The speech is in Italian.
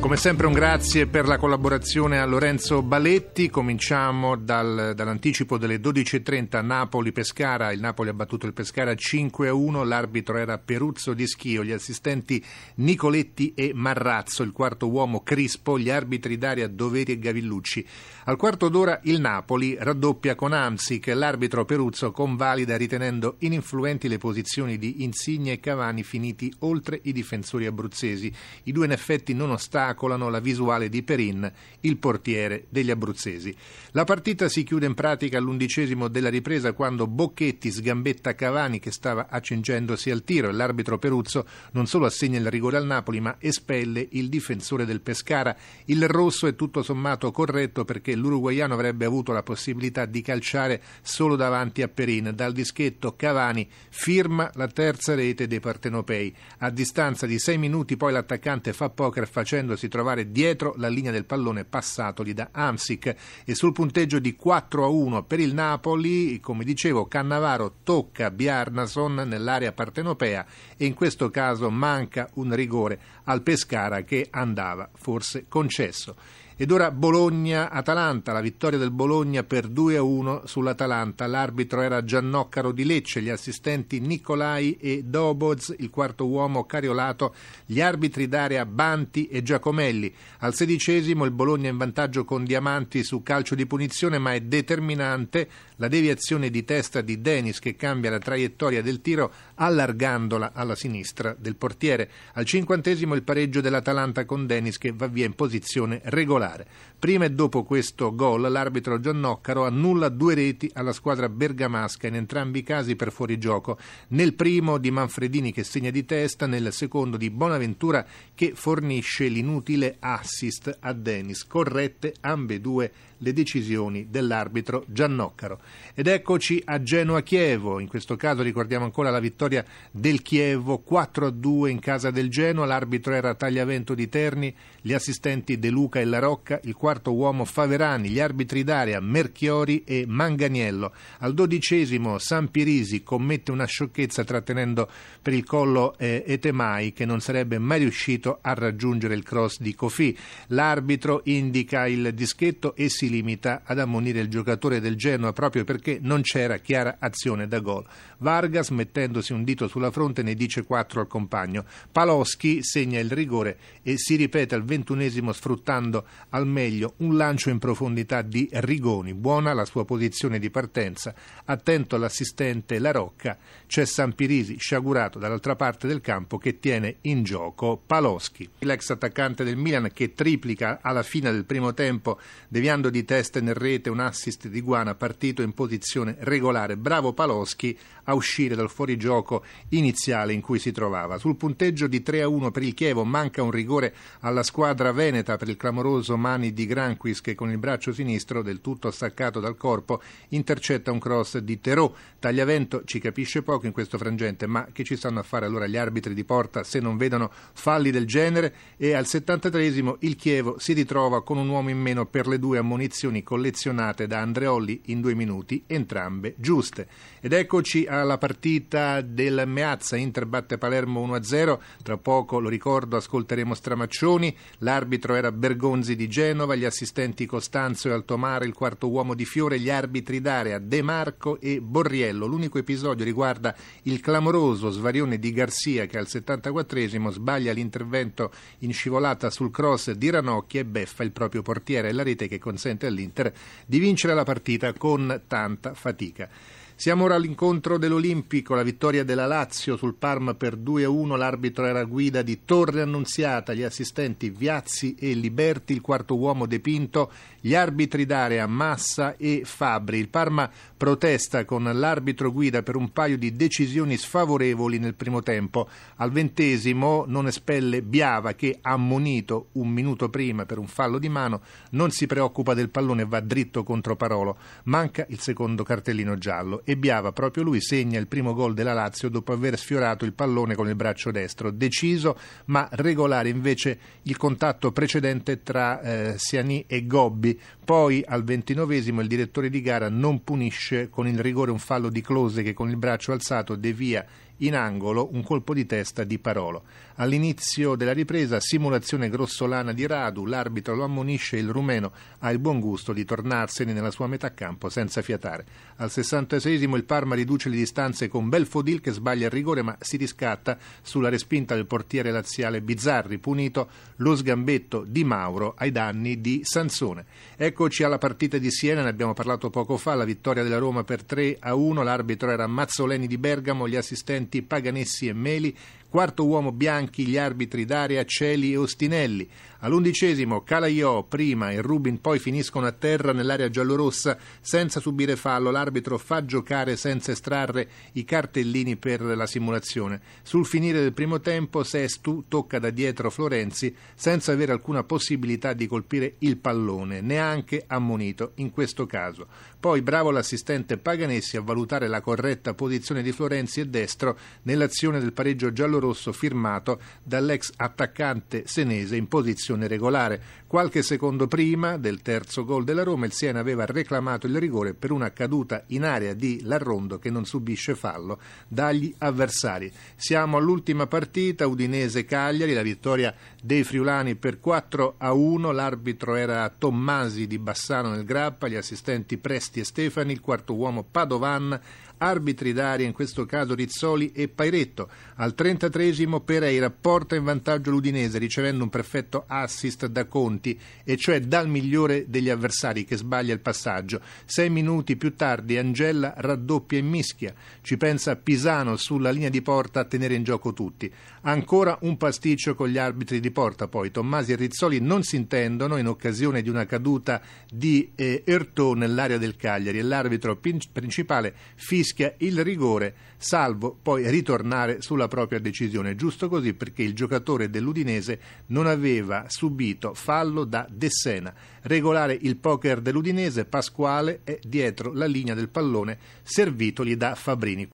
Come sempre un grazie per la collaborazione a Lorenzo Baletti, cominciamo dal, dall'anticipo delle 12.30 Napoli-Pescara, il Napoli ha battuto il Pescara 5-1, l'arbitro era Peruzzo di Schio, gli assistenti Nicoletti e Marrazzo, il quarto uomo Crispo, gli arbitri d'aria Doveri e Gavillucci. Al quarto d'ora il Napoli raddoppia con Amsic, l'arbitro Peruzzo convalida ritenendo ininfluenti le posizioni di Insigne e Cavani finiti oltre i difensori abruzzesi. I due in effetti non ostacolano la visuale di Perin, il portiere degli abruzzesi. La partita si chiude in pratica all'undicesimo della ripresa quando Bocchetti sgambetta Cavani che stava accingendosi al tiro e l'arbitro Peruzzo non solo assegna il rigore al Napoli ma espelle il difensore del Pescara. Il rosso è tutto sommato corretto perché l'uruguaiano avrebbe avuto la possibilità di calciare solo davanti a Perin. Dal dischetto Cavani firma la terza rete dei partenopei. A distanza di sei minuti poi l'attaccante fa poker facendosi trovare dietro la linea del pallone passatogli da Amsic e sul punteggio di 4 a 1 per il Napoli, come dicevo, Cannavaro tocca Bjarnason nell'area partenopea e in questo caso manca un rigore al Pescara che andava forse concesso. Ed ora Bologna-Atalanta, la vittoria del Bologna per 2-1 sull'Atalanta. L'arbitro era Giannoccaro di Lecce, gli assistenti Nicolai e Doboz, il quarto uomo Cariolato, gli arbitri d'area Banti e Giacomelli. Al sedicesimo il Bologna in vantaggio con Diamanti su calcio di punizione, ma è determinante la deviazione di testa di Denis che cambia la traiettoria del tiro allargandola alla sinistra del portiere. Al cinquantesimo il pareggio dell'Atalanta con Denis che va via in posizione regolare regolare. Prima e dopo questo gol l'arbitro Giannoccaro annulla due reti alla squadra bergamasca in entrambi i casi per fuorigioco. Nel primo di Manfredini che segna di testa, nel secondo di Bonaventura che fornisce l'inutile assist a Denis. Corrette ambedue le decisioni dell'arbitro Giannoccaro. Ed eccoci a Genoa-Chievo, in questo caso ricordiamo ancora la vittoria del Chievo 4-2 in casa del Genoa, l'arbitro era Tagliavento di Terni, gli assistenti De Luca e La Rocca, il quarto uomo Faverani, gli arbitri d'area Merchiori e Manganiello. Al dodicesimo San Pirisi commette una sciocchezza trattenendo per il collo eh, Etemai che non sarebbe mai riuscito a raggiungere il cross di Kofi. L'arbitro indica il dischetto e si limita ad ammonire il giocatore del Genoa proprio perché non c'era chiara azione da gol. Vargas, mettendosi un dito sulla fronte, ne dice quattro al compagno. Paloschi segna il rigore e si ripete al ventunesimo sfruttando al meglio un lancio in profondità di Rigoni. Buona la sua posizione di partenza. Attento all'assistente La Rocca. C'è Sampirisi sciagurato dall'altra parte del campo che tiene in gioco Paloschi. L'ex attaccante del Milan che triplica alla fine del primo tempo deviando di di testa nel rete, un assist di Guana partito in posizione regolare. Bravo Paloschi a uscire dal fuorigioco iniziale in cui si trovava. Sul punteggio di 3 a 1 per il Chievo manca un rigore alla squadra veneta per il clamoroso Mani di Granquis che con il braccio sinistro, del tutto staccato dal corpo, intercetta un cross di Terò. Tagliavento ci capisce poco in questo frangente, ma che ci stanno a fare allora gli arbitri di porta se non vedono falli del genere? E al 73 il Chievo si ritrova con un uomo in meno per le due ammonizioni munizioni collezionate da Andreolli in due minuti, entrambe giuste. Ed eccoci alla partita del Meazza, Inter batte Palermo 1-0, tra poco, lo ricordo, ascolteremo Stramaccioni, l'arbitro era Bergonzi di Genova, gli assistenti Costanzo e Altomare, il quarto uomo di Fiore, gli arbitri d'area De Marco e Borriello. L'unico episodio riguarda il clamoroso svarione di Garcia che al 74esimo sbaglia l'intervento in scivolata sul cross di Ranocchia e beffa il proprio portiere. La rete che consente all'Inter di vincere la partita con tanta fatica. Siamo ora all'incontro dell'Olimpico, la vittoria della Lazio sul Parma per 2-1, l'arbitro era guida di Torre Annunziata, gli assistenti Viazzi e Liberti, il quarto uomo De Pinto, gli arbitri d'area Massa e Fabri. Il Parma protesta con l'arbitro guida per un paio di decisioni sfavorevoli nel primo tempo. Al ventesimo non espelle Biava che, ammonito un minuto prima per un fallo di mano, non si preoccupa del pallone e va dritto contro Parolo. Manca il secondo cartellino giallo e Biava, proprio lui, segna il primo gol della Lazio dopo aver sfiorato il pallone con il braccio destro. Deciso ma regolare invece il contatto precedente tra eh, Siani e Gobbi. Poi al ventinovesimo il direttore di gara non punisce con il rigore un fallo di Close che con il braccio alzato devia in angolo un colpo di testa di Parolo. All'inizio della ripresa, simulazione grossolana di Radu, l'arbitro lo ammonisce e il rumeno ha il buon gusto di tornarsene nella sua metà campo senza fiatare. Al 66 il Parma riduce le distanze con Belfodil che sbaglia il rigore ma si riscatta sulla respinta del portiere laziale Bizzarri, punito lo sgambetto di Mauro ai danni di Sansone. Eccoci alla partita di Siena, ne abbiamo parlato poco fa, la vittoria della Roma per 3 a 1, l'arbitro era Mazzoleni di Bergamo, gli assistenti Paganessi e Meli, quarto uomo Bianchi, gli arbitri Daria, Celi e Ostinelli. All'undicesimo Calaiò prima e Rubin poi finiscono a terra nell'area giallorossa senza subire fallo. L'arbitro fa giocare senza estrarre i cartellini per la simulazione. Sul finire del primo tempo Sestu tocca da dietro Florenzi senza avere alcuna possibilità di colpire il pallone, neanche ammonito in questo caso. Poi bravo l'assistente Paganessi a valutare la corretta posizione di Florenzi e destro nell'azione del pareggio giallorosso firmato dall'ex attaccante senese in posizione regolare. Qualche secondo prima del terzo gol della Roma il Siena aveva reclamato il rigore per una caduta in area di Larrondo che non subisce fallo dagli avversari. Siamo all'ultima partita, Udinese-Cagliari, la vittoria dei friulani per 4 a 1, l'arbitro era Tommasi di Bassano nel Grappa, gli assistenti Presti e Stefani, il quarto uomo Padovan arbitri d'aria, in questo caso Rizzoli e Pairetto. Al 33 Pereira porta in vantaggio l'Udinese ricevendo un perfetto assist da Conti, e cioè dal migliore degli avversari che sbaglia il passaggio. Sei minuti più tardi Angella raddoppia e mischia. Ci pensa Pisano sulla linea di porta a tenere in gioco tutti. Ancora un pasticcio con gli arbitri di porta, poi Tommasi e Rizzoli non si intendono in occasione di una caduta di eh, Ertò nell'area del Cagliari e l'arbitro principale fissa fischia il rigore, salvo poi ritornare sulla propria decisione. Giusto così perché il giocatore dell'Udinese non aveva subito fallo da Dessena. Regolare il poker dell'Udinese, Pasquale è dietro la linea del pallone servitogli da Fabrini.